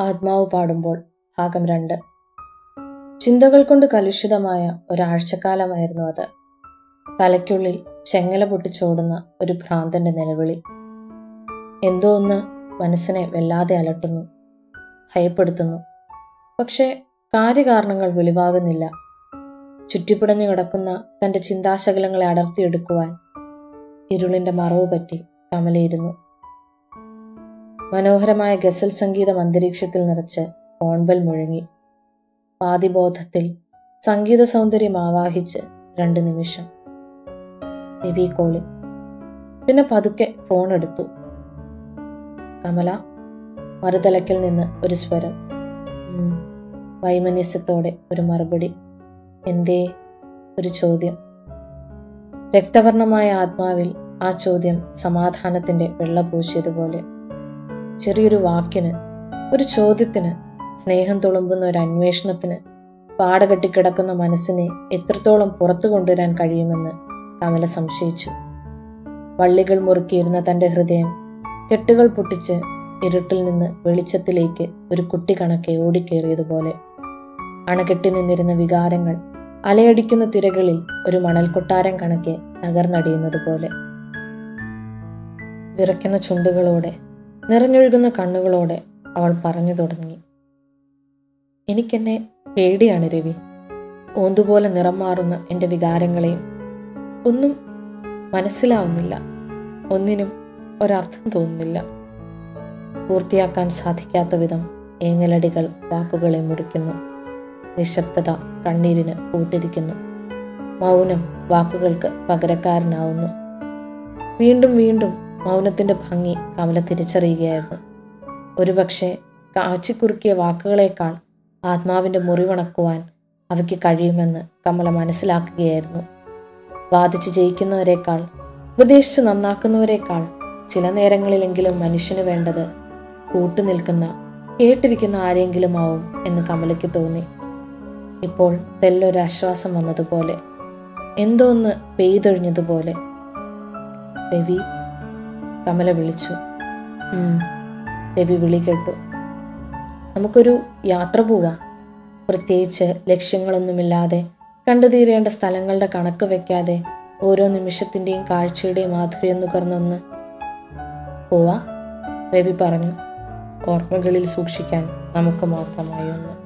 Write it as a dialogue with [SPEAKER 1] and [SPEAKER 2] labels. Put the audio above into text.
[SPEAKER 1] ആത്മാവ് പാടുമ്പോൾ ഭാഗം രണ്ട്. ചിന്തകൾ കൊണ്ട് കലുഷിതമായ ഒരാഴ്ചക്കാലമായിരുന്നു അത്. തലയ്ക്കുള്ളിൽ ചെങ്ങല പൊട്ടിച്ചോടുന്ന ഒരു ഭ്രാന്തന്റെ നിലവിളി. എന്തോ ഒന്ന് മനസ്സിനെ വല്ലാതെ അലട്ടുന്നു ഭയപ്പെടുത്തുന്നു. പക്ഷേ കാര്യകാരണങ്ങൾ വെളിവാകുന്നില്ല. ചുറ്റിപ്പിടഞ്ഞു കിടക്കുന്ന തന്റെ ചിന്താശകലങ്ങളെ അടർത്തിയെടുക്കുവാൻ ഇരുളിന്റെ മറവ് പറ്റി കമലയിരുന്നു. മനോഹരമായ ഗസൽ സംഗീതം അന്തരീക്ഷത്തിൽ നിറച്ച് ഫോൺബൽ മുഴങ്ങി. പാതിബോധത്തിൽ സംഗീത സൗന്ദര്യം ആവാഹിച്ച് രണ്ട് നിമിഷം. രവി കോളി പിന്നെ പതുക്കെ ഫോൺ എടുത്തു. കമല മറുതലക്കിൽ നിന്ന് ഒരു സ്വരം. വൈമനസ്യത്തോടെ ഒരു മറുപടി. എന്തേ? ഒരു ചോദ്യം. രക്തവർണമായ ആത്മാവിൽ ആ ചോദ്യം സമാധാനത്തിന്റെ വെള്ള പൂശിയതുപോലെ. ചെറിയൊരു വാക്കിന് ഒരു ചോദ്യത്തിന് സ്നേഹം തുളുമ്പുന്ന ഒരു അന്വേഷണത്തിന് പാടകെട്ടിക്കിടക്കുന്ന മനസ്സിനെ എത്രത്തോളം പുറത്തു കൊണ്ടുവരാൻ കഴിയുമെന്ന് കമല സംശയിച്ചു. വള്ളികൾ മുറുക്കിയിരുന്ന തന്റെ ഹൃദയം കെട്ടുകൾ പൊട്ടിച്ച് ഇരുട്ടിൽ നിന്ന് വെളിച്ചത്തിലേക്ക് ഒരു കുട്ടി കണക്കെ ഓടിക്കേറിയതുപോലെ. അണകെട്ടി നിന്നിരുന്ന വികാരങ്ങൾ അലയടിക്കുന്ന തിരകളിൽ ഒരു മണൽക്കൊട്ടാരം കണക്കെ തകർന്നടിയുന്നത് പോലെ വിറയ്ക്കുന്ന ചുണ്ടുകളോടെ നിറഞ്ഞൊഴുകുന്ന കണ്ണുകളോടെ അവൾ പറഞ്ഞു തുടങ്ങി. എനിക്കെന്നെ പേടിയാണ് രവി. ഓന്തുപോലെ നിറം മാറുന്ന എന്റെ വികാരങ്ങളെയും ഒന്നും മനസ്സിലാവുന്നില്ല. ഒന്നിനും ഒരർത്ഥം തോന്നുന്നില്ല. പൂർത്തിയാക്കാൻ സാധിക്കാത്ത വിധം ഏങ്ങലടികൾ വാക്കുകളെ മുറിക്കുന്നു. നിശബ്ദത കണ്ണീരിന് കൂട്ടിരിക്കുന്നു. മൗനം വാക്കുകൾക്ക് പകരക്കാരനാവുന്നു. വീണ്ടും വീണ്ടും മൗനത്തിന്റെ ഭംഗി കമല തിരിച്ചറിയുകയായിരുന്നു. ഒരുപക്ഷെ കാച്ചിക്കുറുക്കിയ വാക്കുകളേക്കാൾ ആത്മാവിന്റെ മുറിവണക്കുവാൻ അവയ്ക്ക് കഴിയുമെന്ന് കമല മനസ്സിലാക്കുകയായിരുന്നു. വാദിച്ചു ജയിക്കുന്നവരെക്കാൾ ഉപദേശിച്ച് നന്നാക്കുന്നവരെക്കാൾ ചില നേരങ്ങളിലെങ്കിലും മനുഷ്യന് വേണ്ടത് കൂട്ടുനിൽക്കുന്ന കേട്ടിരിക്കുന്ന ആരെങ്കിലും ആവും എന്ന് കമലയ്ക്ക് തോന്നി. ഇപ്പോൾ തെല്ലൊരു ആശ്വാസം വന്നതുപോലെ എന്തോന്ന് പെയ്തൊഴിഞ്ഞതുപോലെ. രവി കമല വിളിച്ചു. രവി വിളി കേട്ടു. നമുക്കൊരു യാത്ര പോവാം. പ്രത്യേകിച്ച് ലക്ഷ്യങ്ങളൊന്നുമില്ലാതെ കണ്ടുതീരേണ്ട സ്ഥലങ്ങളുടെ കണക്ക് വെക്കാതെ ഓരോ നിമിഷത്തിന്റെയും കാഴ്ചയുടെയും മാധുര്യം നുകർന്നൊന്ന് പോവാ രവി പറഞ്ഞു. ഓർമ്മകളിൽ സൂക്ഷിക്കാൻ നമുക്ക് മാത്രമായി ഒന്ന്